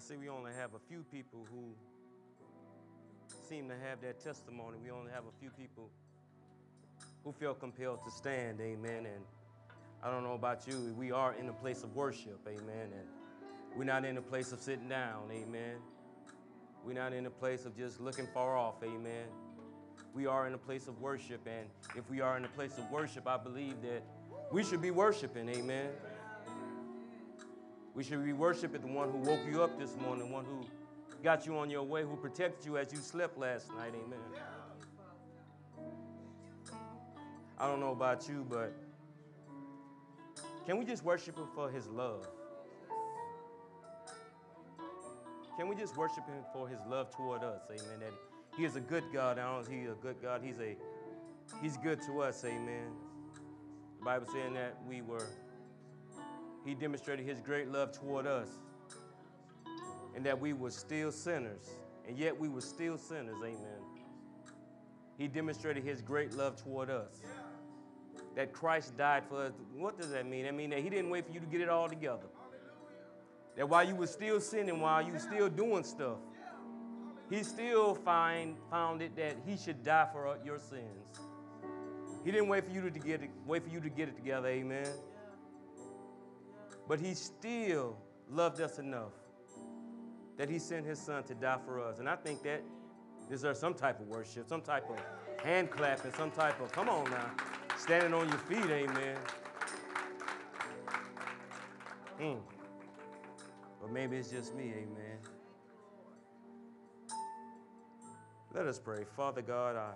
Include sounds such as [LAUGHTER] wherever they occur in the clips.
see we only have a few people who seem to have that testimony. We only have a few people who feel compelled to stand, amen. And I don't know about you, we are in a place of worship, amen. And we're not in a place of sitting down, amen. We're not in a place of just looking far off, amen. We are in a place of worship, and if we are in a place of worship, I believe that we should be worshiping, amen. We should be worshiping the one who woke you up this morning, the one who got you on your way, who protected you as you slept last night, amen. I don't know about you, but can we just worship him for his love? Can we just worship him for his love toward us? Amen. That he is a good God. I don't he's a good God. He's a he's good to us. Amen. The Bible saying that we were he demonstrated his great love toward us. And that we were still sinners. And yet we were still sinners. Amen. He demonstrated his great love toward us. That Christ died for us. What does that mean? I mean that he didn't wait for you to get it all together. That while you were still sinning, while you were still doing stuff, he still find, found it that he should die for your sins. He didn't wait for you to get it, wait for you to get it together, amen. But he still loved us enough that he sent his son to die for us. And I think that deserves some type of worship, some type of hand clapping, some type of, come on now, standing on your feet, amen. Mm. Or maybe it's just me, amen. Let us pray. Father God, I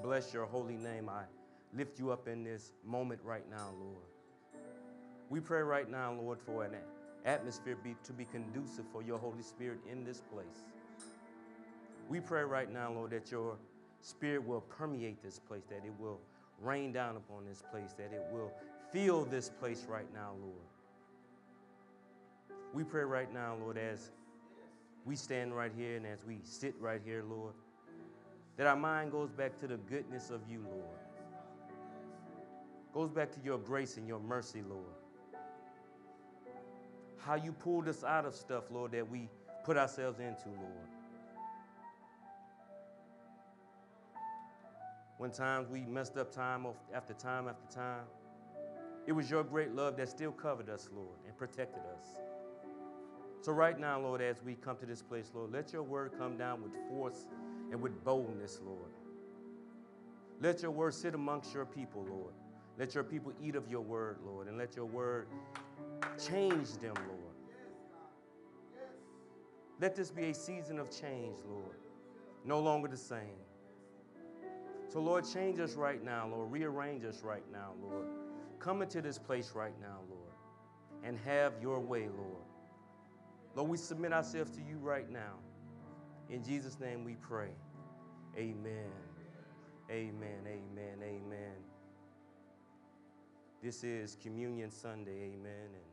bless your holy name. I lift you up in this moment right now, Lord. We pray right now, Lord, for an atmosphere be, to be conducive for your Holy Spirit in this place. We pray right now, Lord, that your Spirit will permeate this place, that it will rain down upon this place, that it will fill this place right now, Lord. We pray right now, Lord, as we stand right here and as we sit right here, Lord, that our mind goes back to the goodness of you, Lord. Goes back to your grace and your mercy, Lord. How you pulled us out of stuff, Lord, that we put ourselves into, Lord. When times we messed up time after time after time, it was your great love that still covered us, Lord, and protected us. So, right now, Lord, as we come to this place, Lord, let your word come down with force and with boldness, Lord. Let your word sit amongst your people, Lord. Let your people eat of your word, Lord, and let your word change them, Lord. Let this be a season of change, Lord. No longer the same. So, Lord, change us right now, Lord. Rearrange us right now, Lord. Come into this place right now, Lord, and have your way, Lord. Lord, we submit ourselves to you right now. In Jesus' name we pray. Amen. Amen. Amen. Amen. This is Communion Sunday. Amen.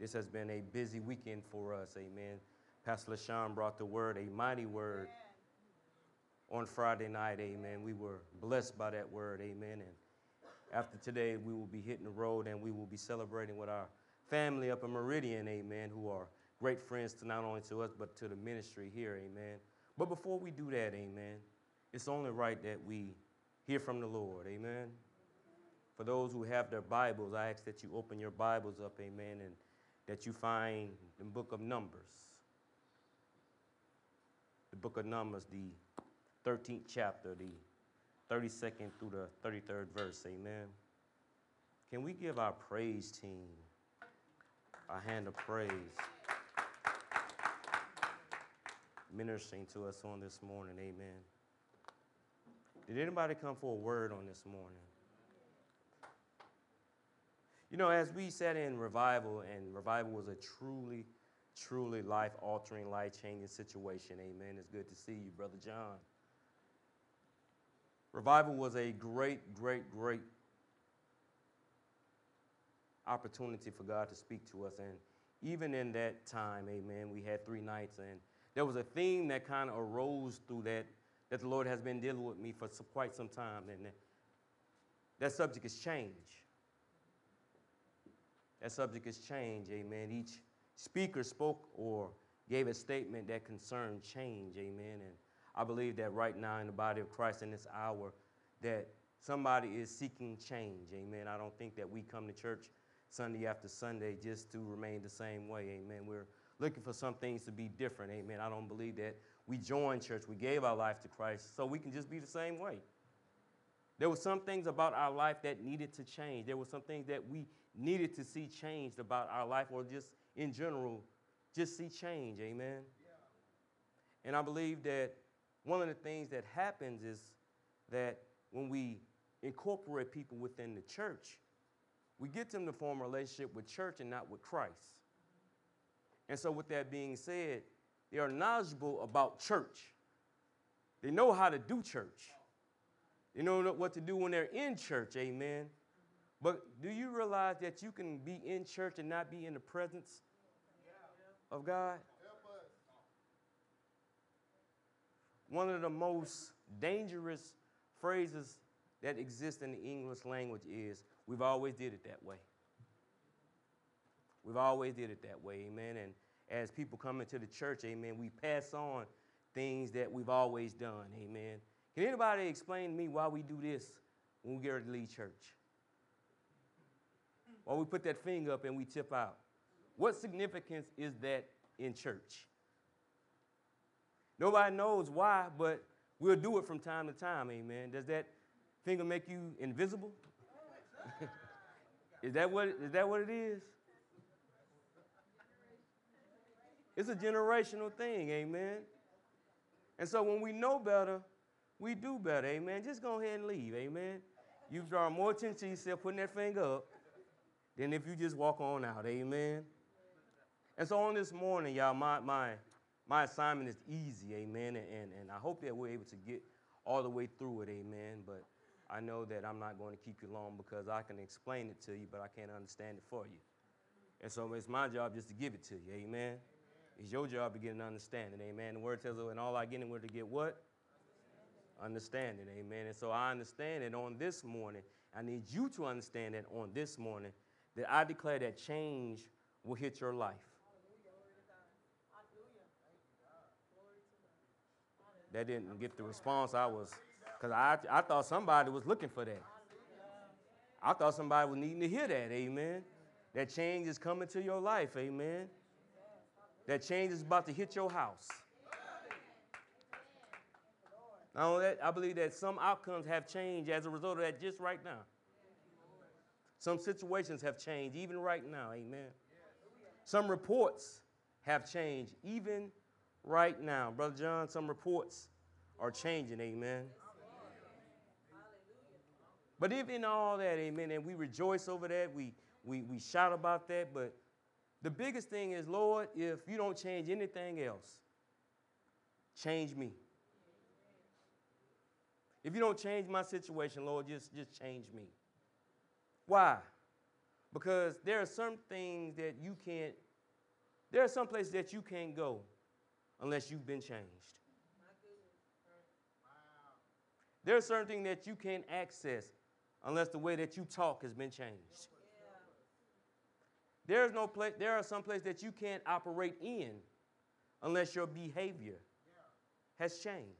This has been a busy weekend for us. Amen. Pastor LaShawn brought the word, a mighty word, on Friday night. Amen. We were blessed by that word. Amen. And after today, we will be hitting the road and we will be celebrating with our family up in Meridian, amen, who are great friends to not only to us, but to the ministry here, amen. But before we do that, amen, it's only right that we hear from the Lord, amen. For those who have their Bibles, I ask that you open your Bibles up, amen, and that you find in the book of Numbers. The book of Numbers, the 13th chapter, the 32nd through the 33rd verse, amen. Can we give our praise team a hand of praise? Ministering to us on this morning, amen. Did anybody come for a word on this morning? You know, as we sat in revival, and revival was a truly, truly life altering, life changing situation, amen. It's good to see you, Brother John. Revival was a great, great, great opportunity for God to speak to us. And even in that time, amen, we had three nights, and there was a theme that kind of arose through that that the Lord has been dealing with me for quite some time, and that, subject is change. That subject is change, amen. Each speaker spoke or gave a statement that concerned change, amen. And I believe that right now in the body of Christ in this hour, that somebody is seeking change, amen. I don't think that we come to church Sunday after Sunday just to remain the same way, amen. We're looking for some things to be different, amen. I don't believe that we joined church, we gave our life to Christ so we can just be the same way. There were some things about our life that needed to change. There were some things that we needed to see changed about our life or just in general, just see change. Amen. Yeah. And I believe that one of the things that happens is that when we incorporate people within the church, we get them to form a relationship with church and not with Christ. And so, with that being said, they are knowledgeable about church. They know how to do church. They know what to do when they're in church, amen. But do you realize that you can be in church and not be in the presence of God? One of the most dangerous phrases that exist in the English language is we've always did it that way. We've always did it that way, amen. And as people come into the church, amen, we pass on things that we've always done, amen. Can anybody explain to me why we do this when we get ready to leave church? Why we put that finger up and we tip out? What significance is that in church? Nobody knows why, but we'll do it from time to time, amen. Does that finger make you invisible? [LAUGHS] is, that what, is that what it is? It's a generational thing, amen. And so when we know better, we do better, amen. Just go ahead and leave, amen. You draw more attention to yourself putting that finger up than if you just walk on out, amen. And so on this morning, y'all, my, my, my assignment is easy, amen. And, and, I hope that we're able to get all the way through it, amen. But I know that I'm not going to keep you long because I can explain it to you, but I can't understand it for you. And so it's my job just to give it to you, amen. It's your job to get an understanding, amen. The word tells us, and all I get in word to get what? understanding. Amen. And so I understand it on this morning. I need you to understand it on this morning that I declare that change will hit your life. That didn't get the response I was, because I, I thought somebody was looking for that. I thought somebody was needing to hear that. Amen. That change is coming to your life. Amen. That change is about to hit your house. Only that, I believe that some outcomes have changed as a result of that just right now. Some situations have changed even right now. Amen. Some reports have changed even right now. Brother John, some reports are changing. Amen. But even all that, amen, and we rejoice over that, we, we, we shout about that, but the biggest thing is, Lord, if you don't change anything else, change me. If you don't change my situation, Lord, just, just change me. Why? Because there are some things that you can't, there are some places that you can't go unless you've been changed. There are certain things that you can't access unless the way that you talk has been changed. There is no place, there are some places that you can't operate in unless your behavior has changed.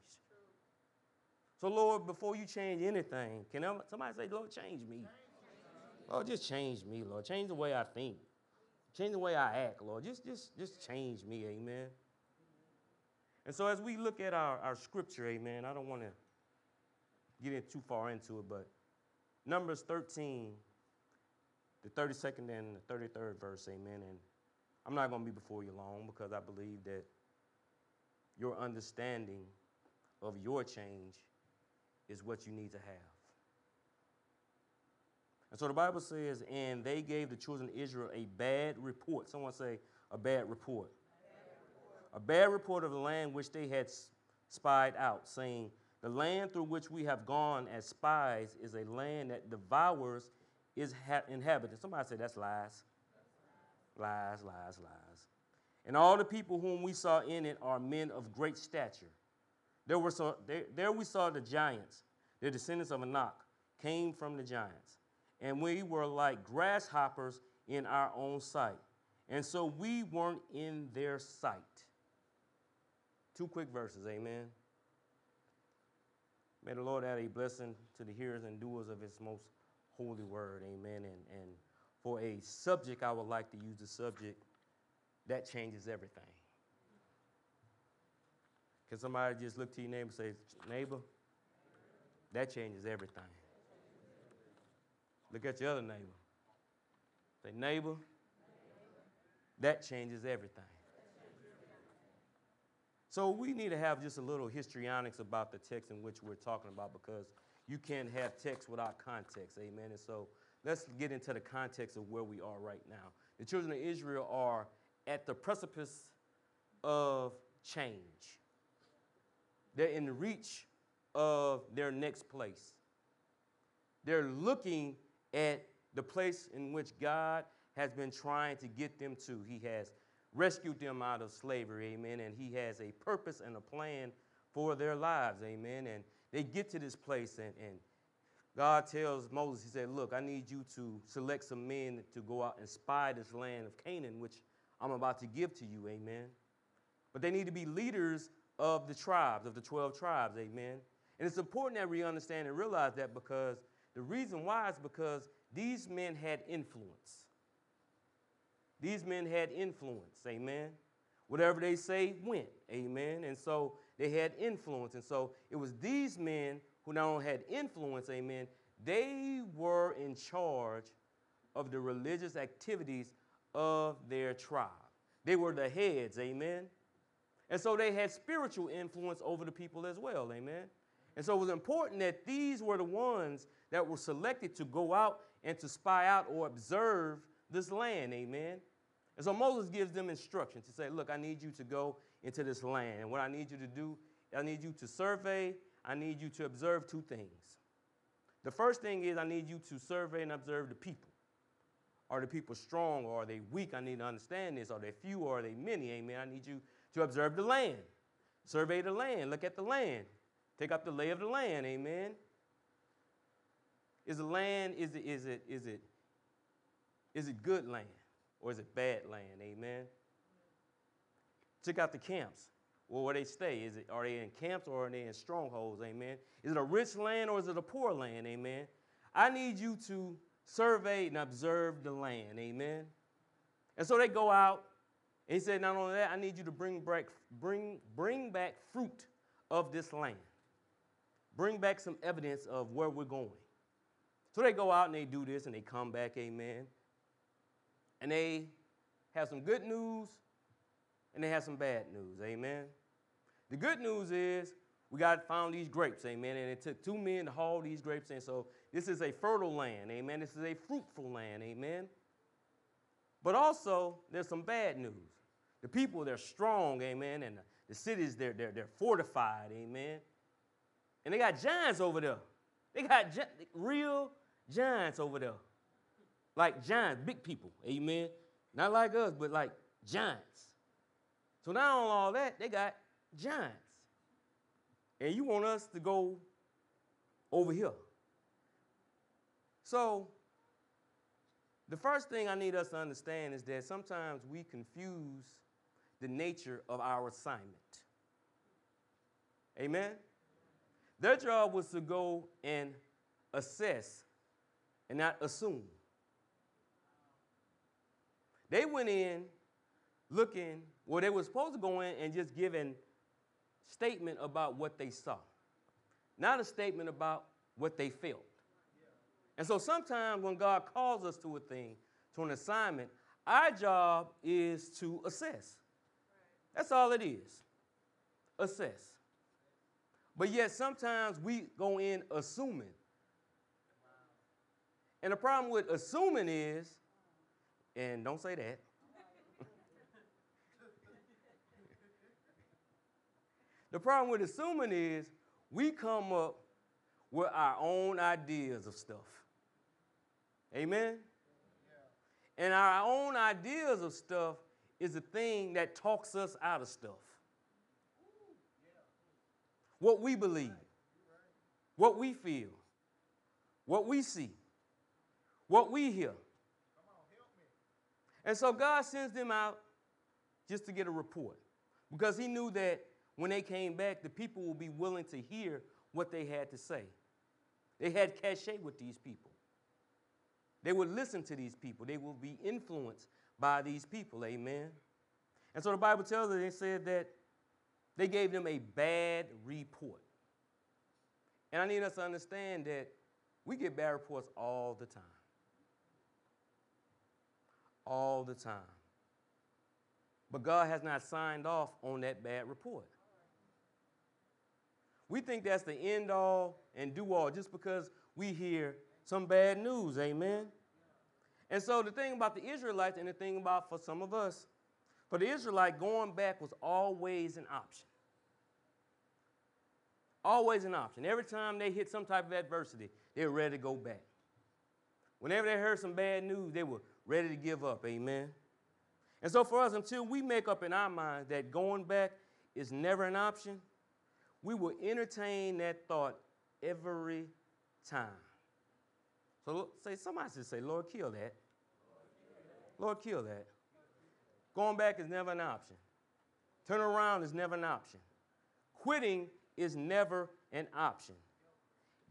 So, Lord, before you change anything, can somebody say, Lord, change me? Lord, just change me, Lord. Change the way I think. Change the way I act, Lord. Just, just, just change me, amen. And so as we look at our, our scripture, amen, I don't want to get in too far into it, but Numbers 13, the 32nd and the 33rd verse, amen. And I'm not going to be before you long because I believe that your understanding of your change is what you need to have. And so the Bible says, and they gave the children of Israel a bad report. Someone say, a bad report. A bad report of the land which they had spied out, saying, The land through which we have gone as spies is a land that devours its inhabitants. Somebody say, That's lies. Lies, lies, lies. And all the people whom we saw in it are men of great stature. There, were so, there, there we saw the giants, the descendants of Anak, came from the giants. And we were like grasshoppers in our own sight. And so we weren't in their sight. Two quick verses, amen. May the Lord add a blessing to the hearers and doers of his most holy word, amen. And, and for a subject, I would like to use the subject that changes everything. Can somebody just look to your neighbor and say, neighbor, that changes everything. Look at your other neighbor. Say, neighbor, that changes everything. So we need to have just a little histrionics about the text in which we're talking about because you can't have text without context. Amen. And so let's get into the context of where we are right now. The children of Israel are at the precipice of change. They're in reach of their next place. They're looking at the place in which God has been trying to get them to. He has rescued them out of slavery, amen, and He has a purpose and a plan for their lives, amen. And they get to this place, and, and God tells Moses, He said, Look, I need you to select some men to go out and spy this land of Canaan, which I'm about to give to you, amen. But they need to be leaders of the tribes, of the 12 tribes, amen. And it's important that we understand and realize that because the reason why is because these men had influence. These men had influence, amen. Whatever they say went, amen. And so they had influence. And so it was these men who not only had influence, amen, they were in charge of the religious activities of their tribe. They were the heads, amen. And so they had spiritual influence over the people as well, amen. And so it was important that these were the ones that were selected to go out and to spy out or observe this land, amen. And so Moses gives them instructions to say, Look, I need you to go into this land. And what I need you to do, I need you to survey, I need you to observe two things. The first thing is, I need you to survey and observe the people. Are the people strong or are they weak? I need to understand this. Are they few or are they many? Amen. I need you to observe the land. Survey the land. Look at the land. Take up the lay of the land. Amen. Is the land, is it, is it, is it, is it good land or is it bad land? Amen. Check out the camps. Well, where they stay. Is it are they in camps or are they in strongholds? Amen. Is it a rich land or is it a poor land? Amen. I need you to survey and observe the land. Amen. And so they go out. And he said, not only that, I need you to bring back, bring, bring back fruit of this land. Bring back some evidence of where we're going. So they go out and they do this and they come back, amen. And they have some good news and they have some bad news, amen. The good news is we got found these grapes, amen. And it took two men to haul these grapes in. So this is a fertile land, amen. This is a fruitful land, amen. But also, there's some bad news. The people, they're strong, amen. And the cities, they're, they're, they're fortified, amen. And they got giants over there. They got gi- real giants over there. Like giants, big people, amen. Not like us, but like giants. So now on all that, they got giants. And you want us to go over here. So the first thing I need us to understand is that sometimes we confuse the nature of our assignment. Amen? Their job was to go and assess and not assume. They went in looking, well, they were supposed to go in and just give a statement about what they saw, not a statement about what they felt. And so sometimes when God calls us to a thing, to an assignment, our job is to assess. That's all it is. Assess. But yet sometimes we go in assuming. And the problem with assuming is, and don't say that. [LAUGHS] the problem with assuming is we come up with our own ideas of stuff. Amen? And our own ideas of stuff is the thing that talks us out of stuff. What we believe, what we feel, what we see, what we hear. And so God sends them out just to get a report because he knew that when they came back, the people would be willing to hear what they had to say. They had cachet with these people. They would listen to these people. They would be influenced by these people. Amen. And so the Bible tells us, they said that they gave them a bad report. And I need us to understand that we get bad reports all the time. All the time. But God has not signed off on that bad report. We think that's the end all and do all just because we hear some bad news. Amen. And so the thing about the Israelites and the thing about for some of us, for the Israelite, going back was always an option. Always an option. Every time they hit some type of adversity, they were ready to go back. Whenever they heard some bad news, they were ready to give up. Amen. And so for us, until we make up in our minds that going back is never an option, we will entertain that thought every time. So say somebody should say, Lord, kill that. Lord, kill that. Going back is never an option. Turn around is never an option. Quitting is never an option.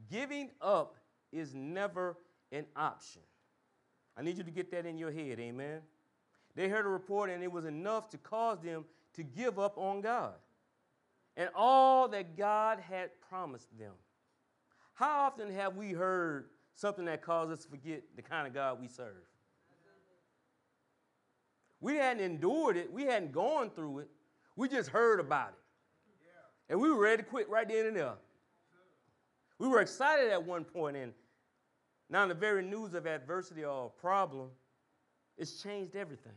Giving up is never an option. I need you to get that in your head, amen. They heard a report and it was enough to cause them to give up on God and all that God had promised them. How often have we heard something that caused us to forget the kind of God we serve? We hadn't endured it, we hadn't gone through it, we just heard about it. And we were ready to quit right then and there. We were excited at one point, and now the very news of adversity or a problem, it's changed everything.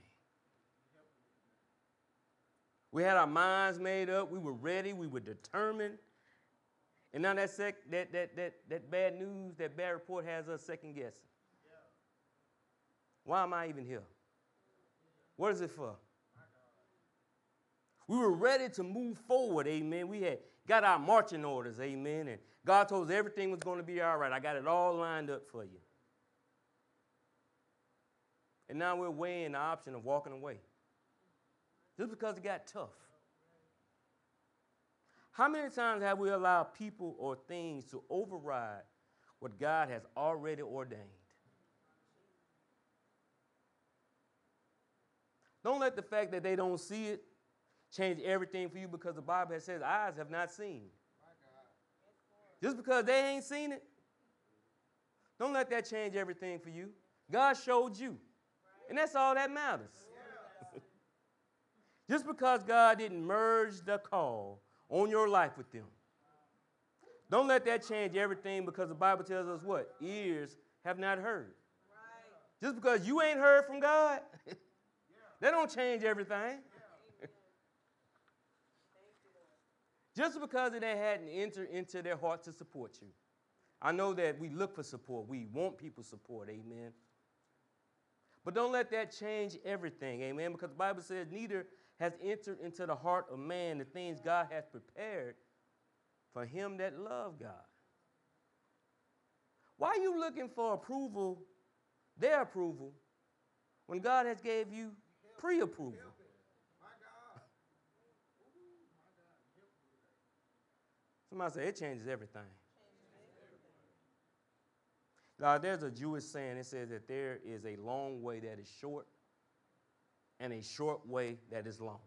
We had our minds made up. We were ready. We were determined. And now that, sec- that, that, that, that bad news, that bad report has us second guessing. Why am I even here? What is it for? We were ready to move forward, amen. We had got our marching orders, amen. And God told us everything was going to be all right. I got it all lined up for you. And now we're weighing the option of walking away just because it got tough. How many times have we allowed people or things to override what God has already ordained? Don't let the fact that they don't see it change everything for you because the Bible says eyes have not seen. Just because they ain't seen it, don't let that change everything for you. God showed you. And that's all that matters. [LAUGHS] Just because God didn't merge the call on your life with them. Don't let that change everything because the Bible tells us what? Ears have not heard. Just because you ain't heard from God, [LAUGHS] that don't change everything. [LAUGHS] Just because it hadn't entered into their heart to support you. I know that we look for support. We want people's support. Amen. But don't let that change everything. Amen. Because the Bible says, neither has entered into the heart of man the things God has prepared for him that love God. Why are you looking for approval, their approval, when God has gave you pre-approval? Somebody say it changes everything. Now, there's a Jewish saying, it says that there is a long way that is short and a short way that is long.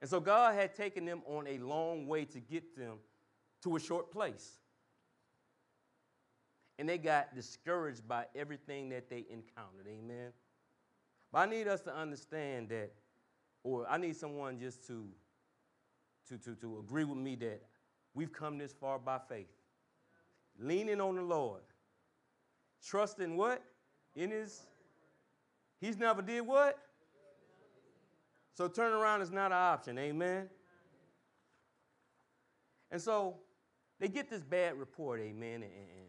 And so God had taken them on a long way to get them to a short place. And they got discouraged by everything that they encountered. Amen. But I need us to understand that, or I need someone just to, to, to, to agree with me that we've come this far by faith. Leaning on the Lord. Trusting what? In his He's never did what? So turn around is not an option. Amen. And so they get this bad report, amen. And, and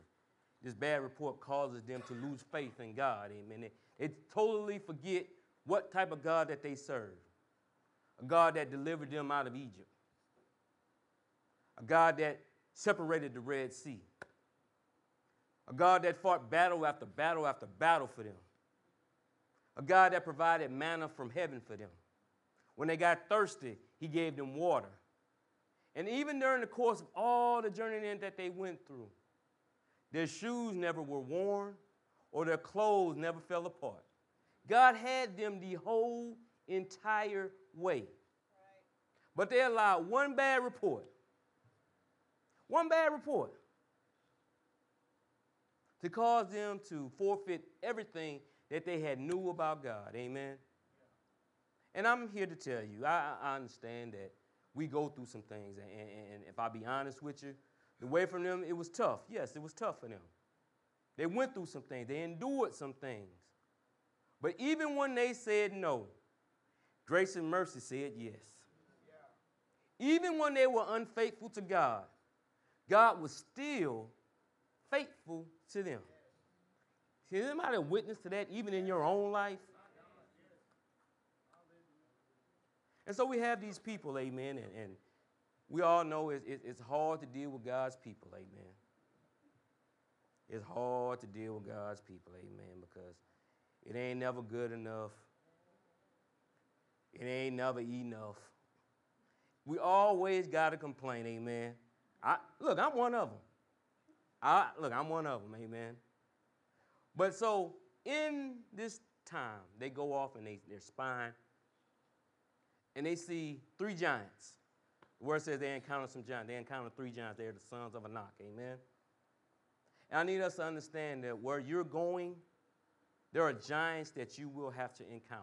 this bad report causes them to lose faith in God, amen. They, totally forget what type of God that they serve. A God that delivered them out of Egypt. A God that separated the Red Sea. A God that fought battle after battle after battle for them a God that provided manna from heaven for them. When they got thirsty, he gave them water. And even during the course of all the journeying that they went through, their shoes never were worn or their clothes never fell apart. God had them the whole entire way. But they allowed one bad report, one bad report, to cause them to forfeit everything that they had knew about God. Amen. And I'm here to tell you, I, I understand that we go through some things. And, and, and if I be honest with you, the way from them, it was tough. Yes, it was tough for them. They went through some things, they endured some things. But even when they said no, grace and mercy said yes. Even when they were unfaithful to God, God was still faithful to them. See, anybody witness to that even in your own life? And so we have these people, amen, and, and we all know it, it, it's hard to deal with God's people, amen. It's hard to deal with God's people, amen, because it ain't never good enough. It ain't never enough. We always got to complain, amen. I, look, I'm one of them. I, look, I'm one of them, amen. But so in this time, they go off and they, they're spying and they see three giants. The word says they encountered some giants. They encountered three giants. They're the sons of Anak. Amen. And I need us to understand that where you're going, there are giants that you will have to encounter.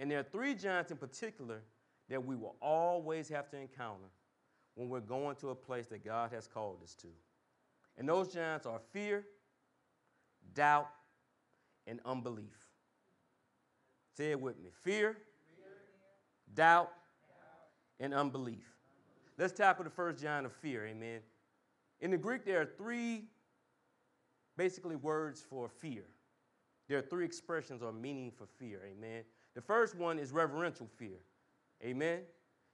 And there are three giants in particular that we will always have to encounter when we're going to a place that God has called us to. And those giants are fear, doubt, and unbelief. Say it with me fear, doubt, and unbelief. Let's tackle the first giant of fear, amen. In the Greek, there are three basically words for fear. There are three expressions or meaning for fear, amen. The first one is reverential fear, amen.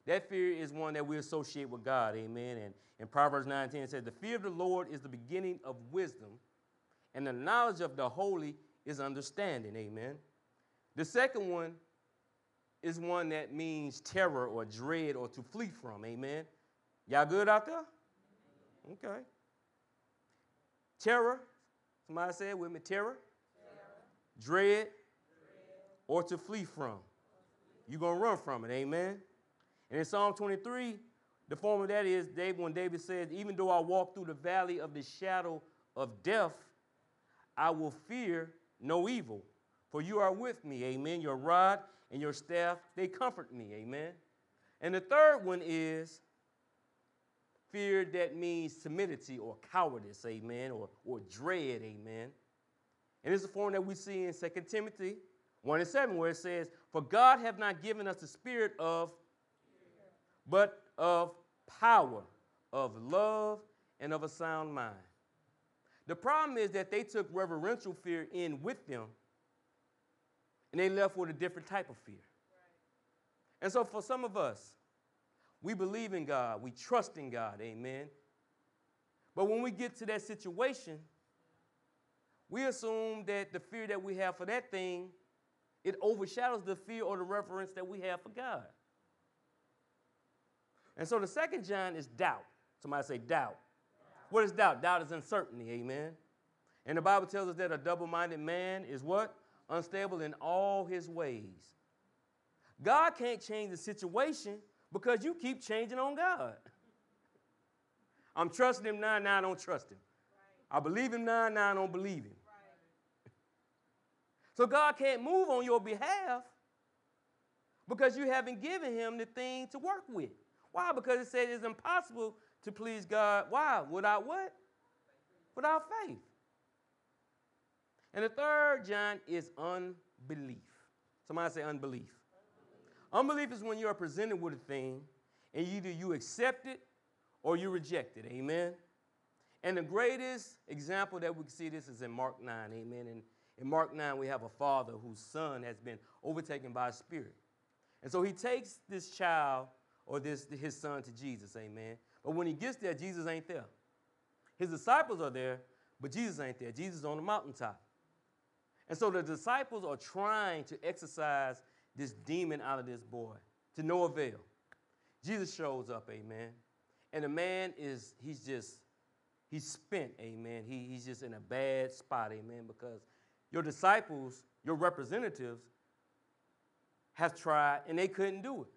That fear is one that we associate with God, amen. And in Proverbs 19, it says, The fear of the Lord is the beginning of wisdom, and the knowledge of the holy is understanding, amen. The second one is one that means terror or dread or to flee from. Amen. Y'all good out there? Okay. Terror. Somebody say it with me. Terror. terror. Dread, dread. Or to flee from. You're going to run from it. Amen. And in Psalm 23, the form of that is David, when David says, Even though I walk through the valley of the shadow of death, I will fear no evil, for you are with me. Amen. Your rod and your staff, they comfort me. Amen. And the third one is fear that means timidity or cowardice. Amen. Or, or dread. Amen. And it's a form that we see in 2 Timothy 1 and 7, where it says, For God hath not given us the spirit of, but of power, of love, and of a sound mind. The problem is that they took reverential fear in with them and they left with a different type of fear. And so, for some of us, we believe in God, we trust in God, amen. But when we get to that situation, we assume that the fear that we have for that thing, it overshadows the fear or the reverence that we have for God. And so the second giant is doubt. Somebody say doubt. doubt. What is doubt? Doubt is uncertainty, amen. And the Bible tells us that a double minded man is what? unstable in all his ways. God can't change the situation because you keep changing on God. I'm trusting him now, now I don't trust him. Right. I believe him now, now I don't believe him. Right. So God can't move on your behalf because you haven't given him the thing to work with. Why? Because it said it's impossible to please God. Why? Without what? Without faith. And the third John, is unbelief. Somebody say unbelief. Unbelief, is when you are presented with a thing and either you accept it or you reject it. Amen. And the greatest example that we can see this is in Mark 9. Amen. And in Mark 9, we have a father whose son has been overtaken by a spirit. And so he takes this child or this his son to Jesus. Amen. But when he gets there, Jesus ain't there. His disciples are there, but Jesus ain't there. Jesus is on the mountaintop. And so the disciples are trying to exorcise this demon out of this boy to no avail. Jesus shows up, amen. And the man is, he's just, he's spent, amen. He, he's just in a bad spot, amen, because your disciples, your representatives, have tried and they couldn't do it.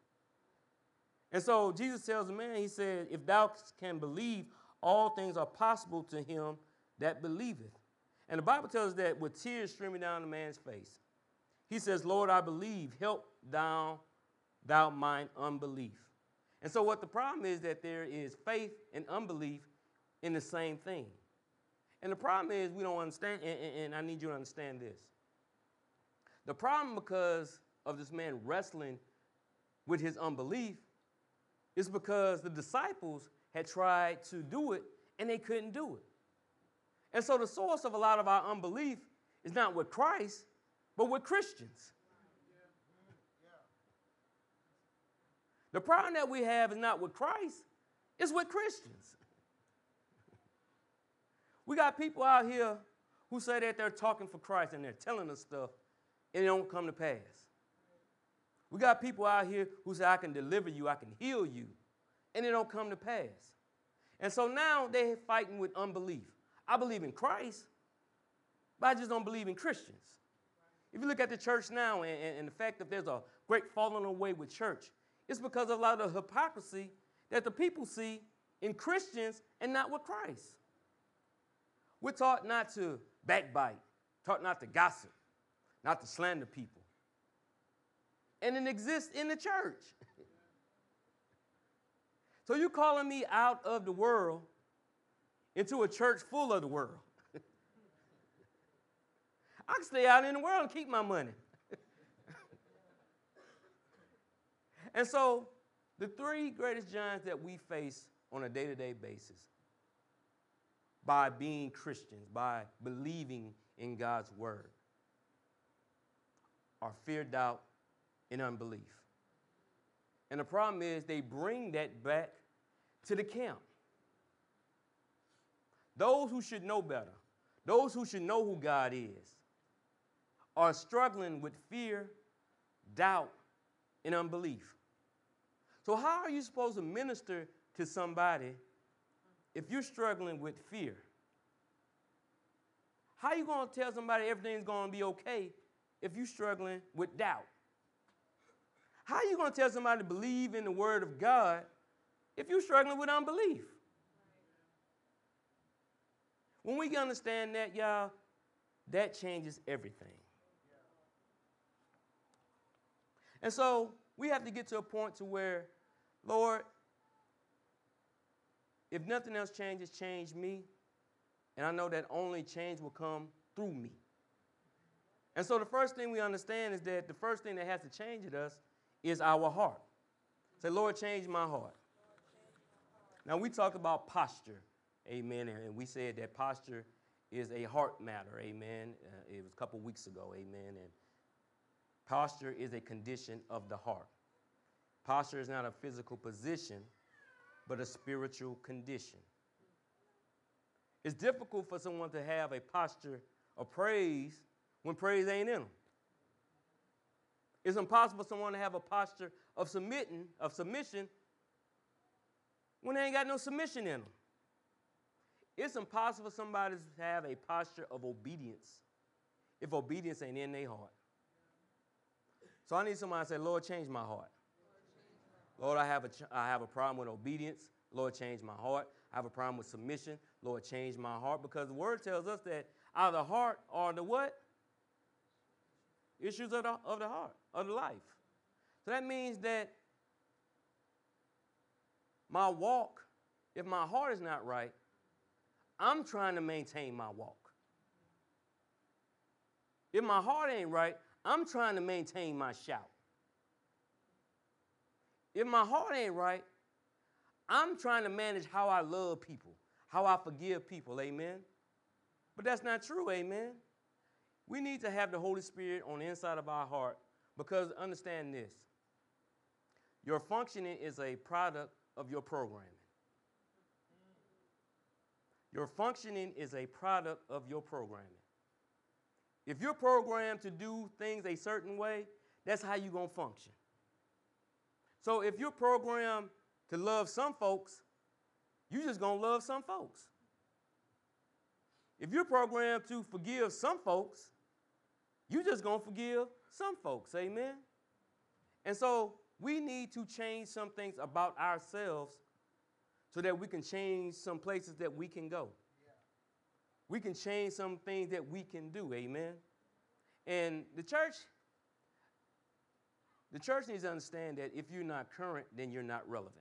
And so Jesus tells the man, he said, If thou can believe, all things are possible to him that believeth. And the Bible tells us that with tears streaming down the man's face, he says, Lord, I believe, help thou, thou mine unbelief. And so what the problem is that there is faith and unbelief in the same thing. And the problem is we don't understand, and, and I need you to understand this. The problem because of this man wrestling with his unbelief is because the disciples had tried to do it and they couldn't do it. And so the source of a lot of our unbelief is not with Christ, but with Christians. The problem that we have is not with Christ, it's with Christians. We got people out here who say that they're talking for Christ and they're telling us stuff and it don't come to pass. We got people out here who say, I can deliver you, I can heal you, and it don't come to pass. And so now they're fighting with unbelief. I believe in Christ, but I just don't believe in Christians. If you look at the church now and, and, the fact that there's a great falling away with church, it's because of a lot of hypocrisy that the people see in Christians and not with Christ. We're taught not to backbite, taught not to gossip, not to slander people. And it exists in the church. [LAUGHS] so you're calling me out of the world into a church full of the world. I can stay out in the world and keep my money. [LAUGHS] and so, the three greatest giants that we face on a day to day basis by being Christians, by believing in God's word, are fear, doubt, and unbelief. And the problem is, they bring that back to the camp. Those who should know better, those who should know who God is, are struggling with fear, doubt, and unbelief. So, how are you supposed to minister to somebody if you're struggling with fear? How are you going to tell somebody everything's going to be okay if you're struggling with doubt? How are you going to tell somebody to believe in the Word of God if you're struggling with unbelief? When we understand that, y'all, that changes everything. And so we have to get to a point to where, Lord, if nothing else changes, change me. And I know that only change will come through me. And so the first thing we understand is that the first thing that has to change in us is our heart. Say, Lord, change my heart. Now, we talked about posture, amen, and we said that posture is a heart matter, amen. Uh, it was a couple weeks ago, amen. And posture is a condition of the heart. Posture is not a physical position, but a spiritual condition. It's difficult for someone to have a posture of praise when praise ain't in them. It's impossible for someone to have a posture of submitting, of submission, when they ain't got no submission in them. It's impossible for somebody to have a posture of obedience if obedience ain't in their heart. So I need somebody to say, Lord, change my heart. Lord, I have a, I have a problem with obedience. Lord, change my heart. I have a problem with submission. Lord, change my heart. Because the word tells us that out of the heart are the what? Issues of the, of the heart, of the life. So that means that my walk, if my heart is not right, I'm trying to maintain my walk. If my heart ain't right, I'm trying to maintain my shout. If my heart ain't right, I'm trying to manage how I love people, how I forgive people, amen? But that's not true, amen? We need to have the Holy Spirit on the inside of our heart because understand this your functioning is a product of your programming. Your functioning is a product of your programming. If you're programmed to do things a certain way, that's how you're going to function. So if you're programmed to love some folks, you're just going to love some folks. If you're programmed to forgive some folks, you're just going to forgive some folks. Amen? And so we need to change some things about ourselves so that we can change some places that we can go. We can change some things that we can do. Amen? And the church, the church needs to understand that if you're not current, then you're not relevant.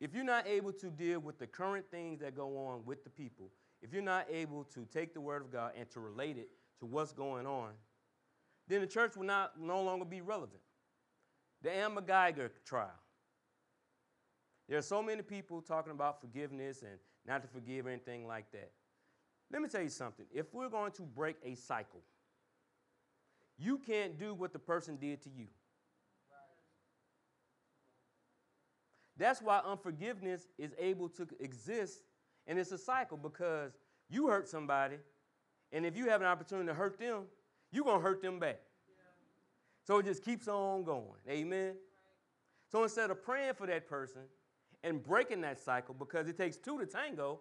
If you're not able to deal with the current things that go on with the people, if you're not able to take the word of God and to relate it to what's going on, then the church will not no longer be relevant. The Amber Geiger trial. There are so many people talking about forgiveness and not to forgive anything like that. Let me tell you something. If we're going to break a cycle, you can't do what the person did to you. That's why unforgiveness is able to exist and it's a cycle because you hurt somebody, and if you have an opportunity to hurt them, you're going to hurt them back. So it just keeps on going. Amen. So instead of praying for that person and breaking that cycle, because it takes two to tango,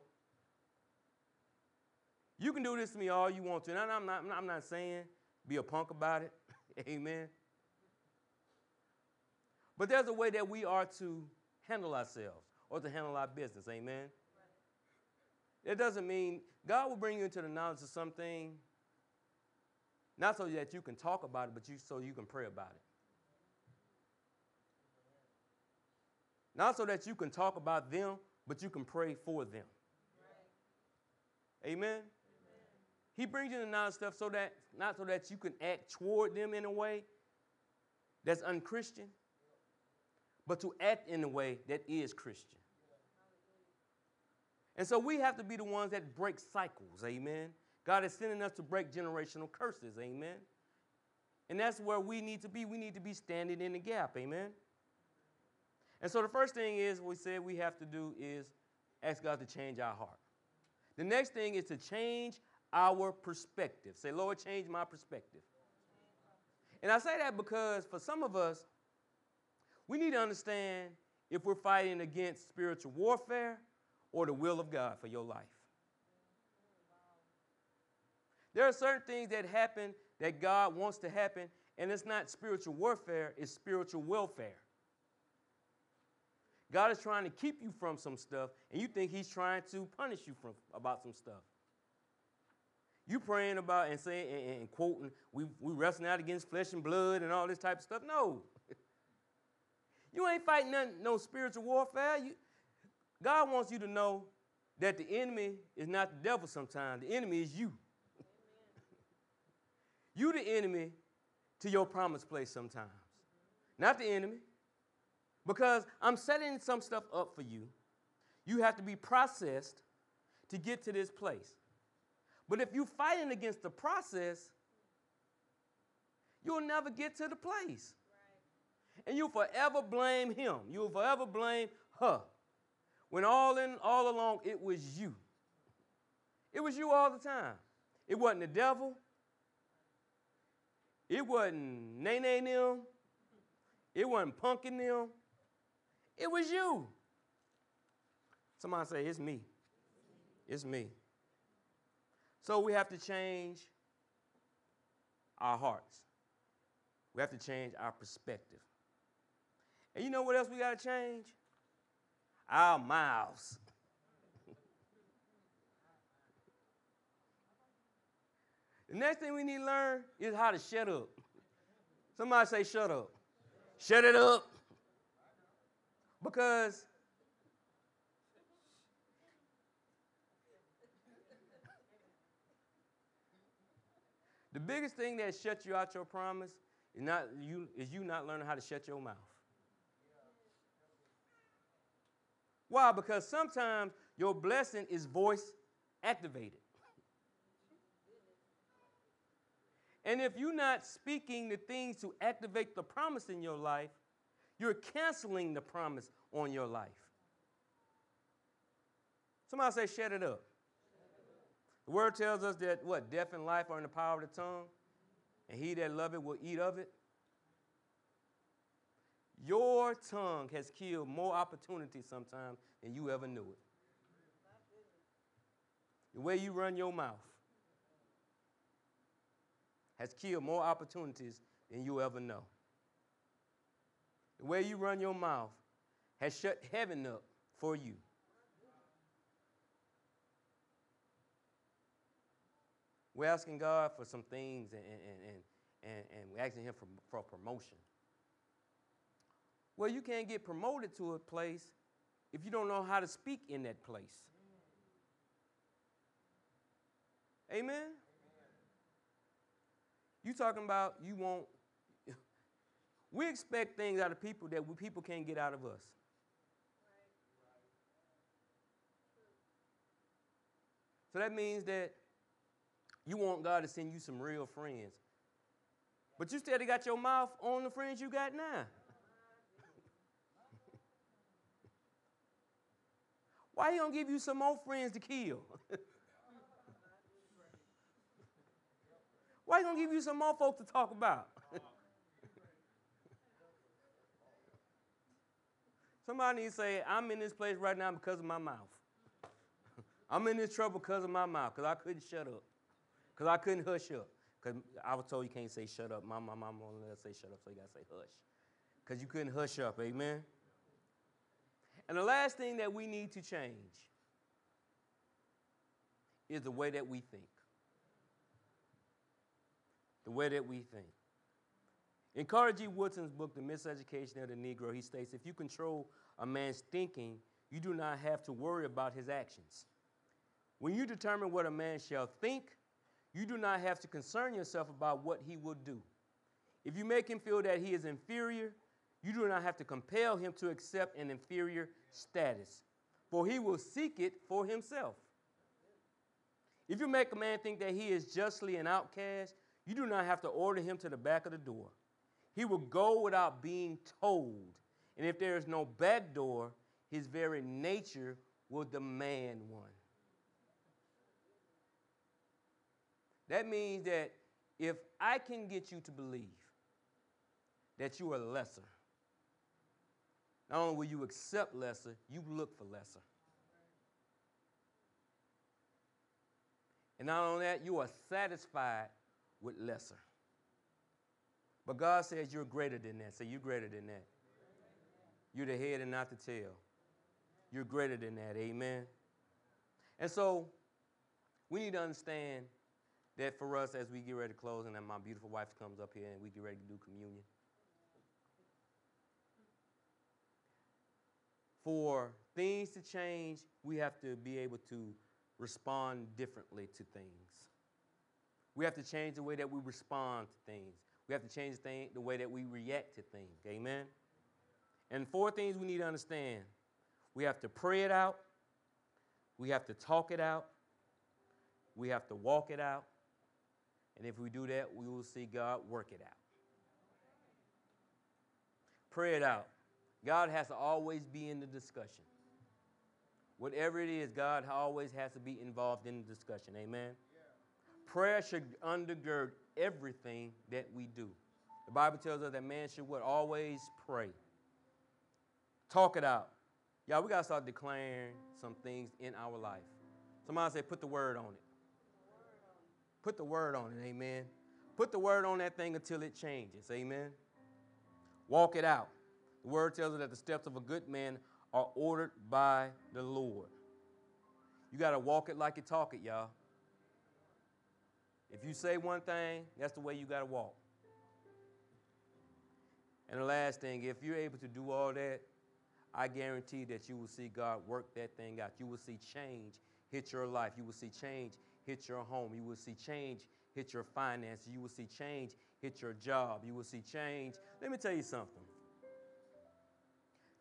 you can do this to me all you want to. And I'm not, I'm not saying be a punk about it. [LAUGHS] Amen. But there's a way that we are to handle ourselves or to handle our business. Amen. It doesn't mean God will bring you into the knowledge of something, not so that you can talk about it, but you, so you can pray about it. Not so that you can talk about them, but you can pray for them. Right. Amen? Amen? He brings you the knowledge stuff so that not so that you can act toward them in a way that's unchristian, but to act in a way that is Christian. And so we have to be the ones that break cycles, amen. God is sending us to break generational curses, amen. And that's where we need to be. We need to be standing in the gap, amen. And so the first thing is we said we have to do is ask God to change our heart. The next thing is to change our perspective. Say, Lord, change my perspective. And I say that because for some of us, we need to understand if we're fighting against spiritual warfare or the will of God for your life. There are certain things that happen that God wants to happen, and it's not spiritual warfare, it's spiritual welfare. God is trying to keep you from some stuff, and you think He's trying to punish you from about some stuff. You praying about and saying and, and quoting, we we wrestling out against flesh and blood and all this type of stuff. No. [LAUGHS] you ain't fighting none, no spiritual warfare. You, God wants you to know that the enemy is not the devil sometimes. The enemy is you. [LAUGHS] you the enemy to your promised place sometimes. Not the enemy. Because I'm setting some stuff up for you. You have to be processed to get to this place. But if you're fighting against the process, you'll never get to the place. Right. And you'll forever blame him. You'll forever blame her. When all in all along it was you. It was you all the time. It wasn't the devil. It wasn't Nene them. It wasn't punking them. It was you. Somebody say, It's me. It's me. So we have to change our hearts. We have to change our perspective. And you know what else we got to change? our mouths. [LAUGHS] the next thing we need to learn is how to shut up. Somebody say, shut up. Shut it up. Because the biggest thing that shuts you out your promise is not you is you not learning how to shut your mouth. Why? Because sometimes your blessing is voice activated. And if you're not speaking the things to activate the promise in your life, you're canceling the promise on your life. Somebody say, shut it up. The word tells us that what? Death and life are in the power of the tongue, and he that loveth will eat of it. Your tongue has killed more opportunities sometimes than you ever knew it. The way you run your mouth has killed more opportunities than you ever know. The way you run your mouth has shut heaven up for you. We're asking God for some things and, and, and, and, and we're asking Him for, for promotion. Well, you can't get promoted to a place if you don't know how to speak in that place. Amen? You talking about you want we expect things out of people that we, people can't get out of us. So that means that you want God to send you some real friends. But you still got your mouth on the friends you got now. [LAUGHS] [LAUGHS] Why he gonna give you some more friends to kill? Why he gonna give you some more folks to talk about? Somebody needs to say, I'm in this place right now because of my mouth. [LAUGHS] I'm in this trouble because of my mouth, because I couldn't shut up. Because I couldn't hush up. Because I was told you can't say shut up. My, mom only let us say shut up, so you got to say hush. Because you couldn't hush up. Amen? And the last thing that we need to change is the way that we think. The way that we think. In Carter G. Woodson's book, The Miseducation of the Negro, he states if you control a man's thinking, you do not have to worry about his actions. When you determine what a man shall think, you do not have to concern yourself about what he will do. If you make him feel that he is inferior, you do not have to compel him to accept an inferior status, for he will seek it for himself. If you make a man think that he is justly an outcast, you do not have to order him to the back of the door. He will go without being told. And if there is no back door, his very nature will demand one. That means that if I can get you to believe that you are lesser, not only will you accept lesser, you look for lesser. And not only that, you are satisfied with lesser. But God says you're greater than that. Say, you're greater than that. You're the head and not the tail. You're greater than that. Amen. And so we need to understand that for us as we get ready to close and then my beautiful wife comes up here and we get ready to do communion. For things to change, we have to be able to respond differently to things. We have to change the way that we respond to things. We have to change the, thing, the way that we react to things. Amen? And four things we need to understand we have to pray it out, we have to talk it out, we have to walk it out, and if we do that, we will see God work it out. Pray it out. God has to always be in the discussion. Whatever it is, God always has to be involved in the discussion. Amen? Prayer should undergird everything that we do. The Bible tells us that man should what? Always pray. Talk it out. Y'all, we got to start declaring some things in our life. Somebody say, put the word on it. Put the word on it, amen. Put the word on that thing until it changes, amen. Walk it out. The word tells us that the steps of a good man are ordered by the Lord. You got to walk it like you talk it, y'all. If you say one thing, that's the way you got to walk. And the last thing, if you're able to do all that, I guarantee that you will see God work that thing out. You will see change hit your life. You will see change hit your home. You will see change hit your finances. You will see change hit your job. You will see change. Let me tell you something.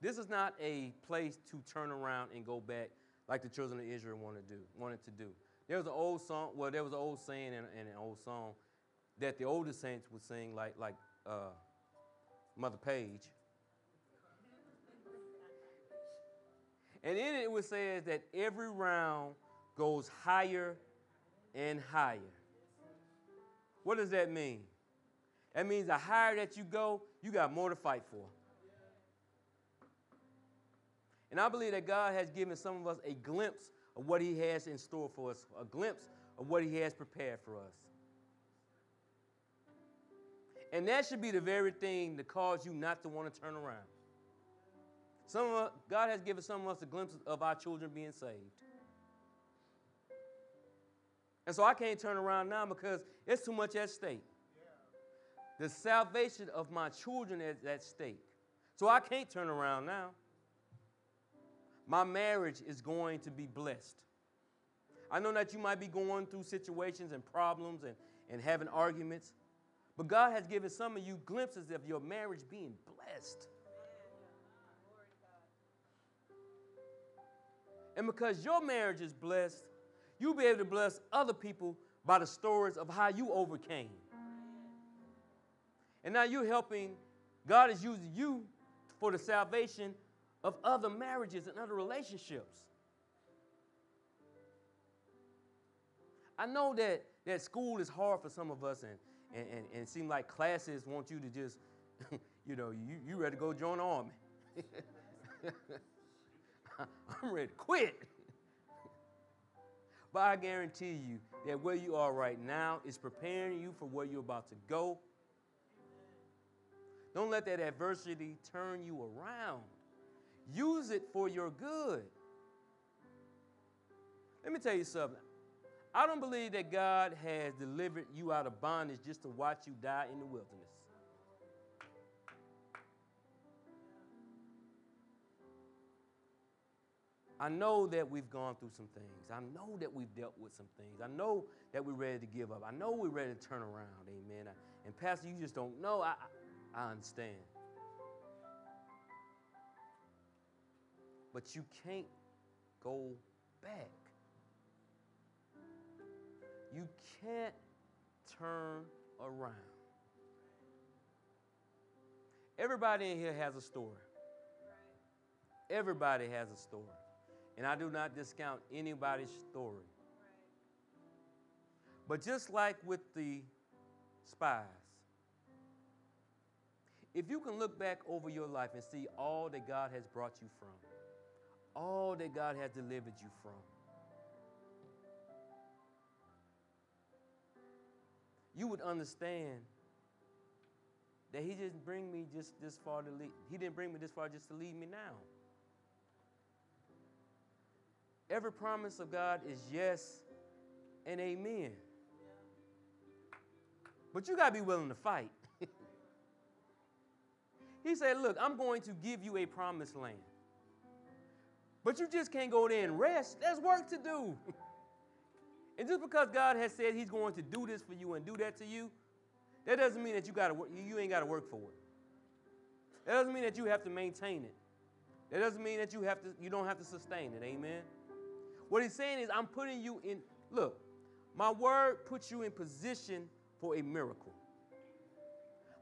This is not a place to turn around and go back like the children of Israel wanted to do, wanted to do. There was an old song, well, there was an old saying in, in an old song that the older saints would sing, like, like uh, Mother Page. And in it, it was said that every round goes higher and higher. What does that mean? That means the higher that you go, you got more to fight for. And I believe that God has given some of us a glimpse of what He has in store for us, a glimpse of what He has prepared for us. And that should be the very thing that cause you not to want to turn around. Some of us, God has given some of us a glimpse of our children being saved. And so I can't turn around now because it's too much at stake. The salvation of my children is at stake. So I can't turn around now. My marriage is going to be blessed. I know that you might be going through situations and problems and, and having arguments, but God has given some of you glimpses of your marriage being blessed. And because your marriage is blessed, you'll be able to bless other people by the stories of how you overcame. And now you're helping, God is using you for the salvation of other marriages and other relationships. I know that, that school is hard for some of us, and, and, and, and it seems like classes want you to just, [LAUGHS] you know, you, you ready to go join the army. [LAUGHS] I'm ready to quit. [LAUGHS] but I guarantee you that where you are right now is preparing you for where you're about to go. Don't let that adversity turn you around. Use it for your good. Let me tell you something. I don't believe that God has delivered you out of bondage just to watch you die in the wilderness. I know that we've gone through some things. I know that we've dealt with some things. I know that we're ready to give up. I know we're ready to turn around. Amen. And Pastor, you just don't know. I, I understand. But you can't go back. You can't turn around. Everybody in here has a story. Everybody has a story. And I do not discount anybody's story. But just like with the spies, if you can look back over your life and see all that God has brought you from, all that God has delivered you from, you would understand that He didn't bring me just this far to lead. He didn't bring me this far just to lead me now. Every promise of God is yes and amen. But you got to be willing to fight. [LAUGHS] he said, Look, I'm going to give you a promised land. But you just can't go there and rest. There's work to do. and just because God has said He's going to do this for you and do that to you, that doesn't mean that you got to you ain't got to work for it. That doesn't mean that you have to maintain it. That doesn't mean that you have to you don't have to sustain it. Amen. What he's saying is, I'm putting you in, look, my word puts you in position for a miracle.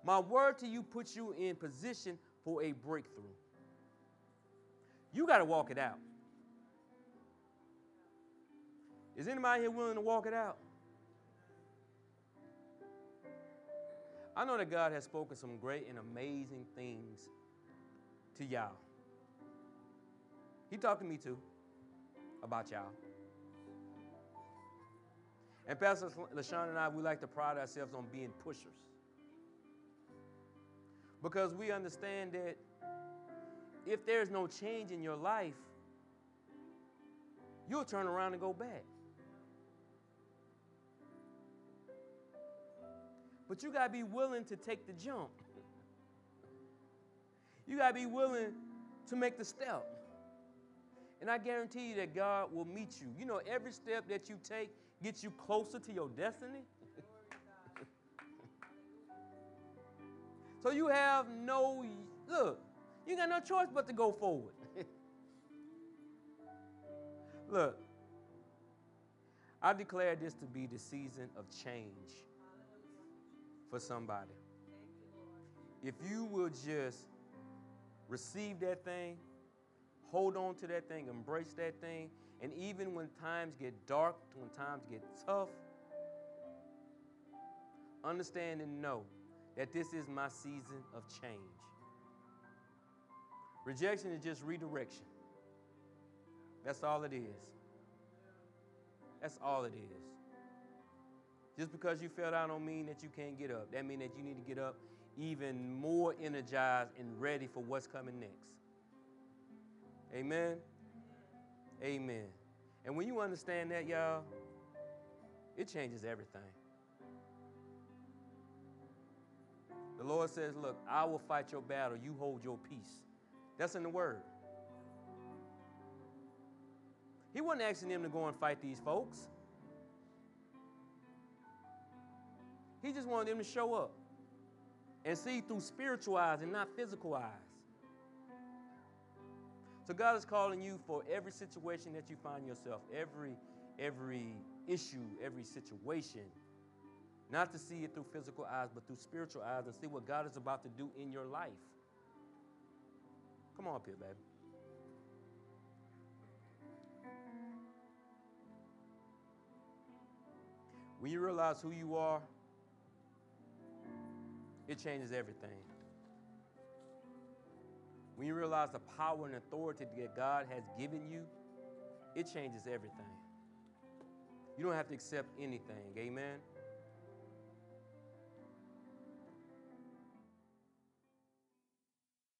My word to you puts you in position for a breakthrough. You got to walk it out. Is anybody here willing to walk it out? I know that God has spoken some great and amazing things to y'all. He talked to me too about y'all. And Pastor LaShawn and I, we like to pride ourselves on being pushers. Because we understand that if there's no change in your life, you'll turn around and go back. But you got to be willing to take the jump. You got to be willing to make the step. And I guarantee you that God will meet you. You know, every step that you take gets you closer to your destiny. [LAUGHS] so you have no, look, you got no choice but to go forward. [LAUGHS] look, I declare this to be the season of change for somebody. If you will just receive that thing, hold on to that thing, embrace that thing, And even when times get dark, when times get tough, understand and know that this is my season of change. Rejection is just redirection. That's all it is. That's all it is. Just because you fell down don't mean that you can't get up. That means that you need to get up even more energized and ready for what's coming next. Amen. Amen. And when you understand that, y'all, it changes everything. The Lord says, Look, I will fight your battle. You hold your peace. That's in the Word. He wasn't asking them to go and fight these folks. He just wanted them to show up and see through spiritual eyes and not physical eyes. So God is calling you for every situation that you find yourself, every every issue, every situation, not to see it through physical eyes, but through spiritual eyes and see what God is about to do in your life. Come on up here, baby. When you realize who you are, it changes everything. When you realize the power and authority that God has given you, it changes everything. You don't have to accept anything. Amen.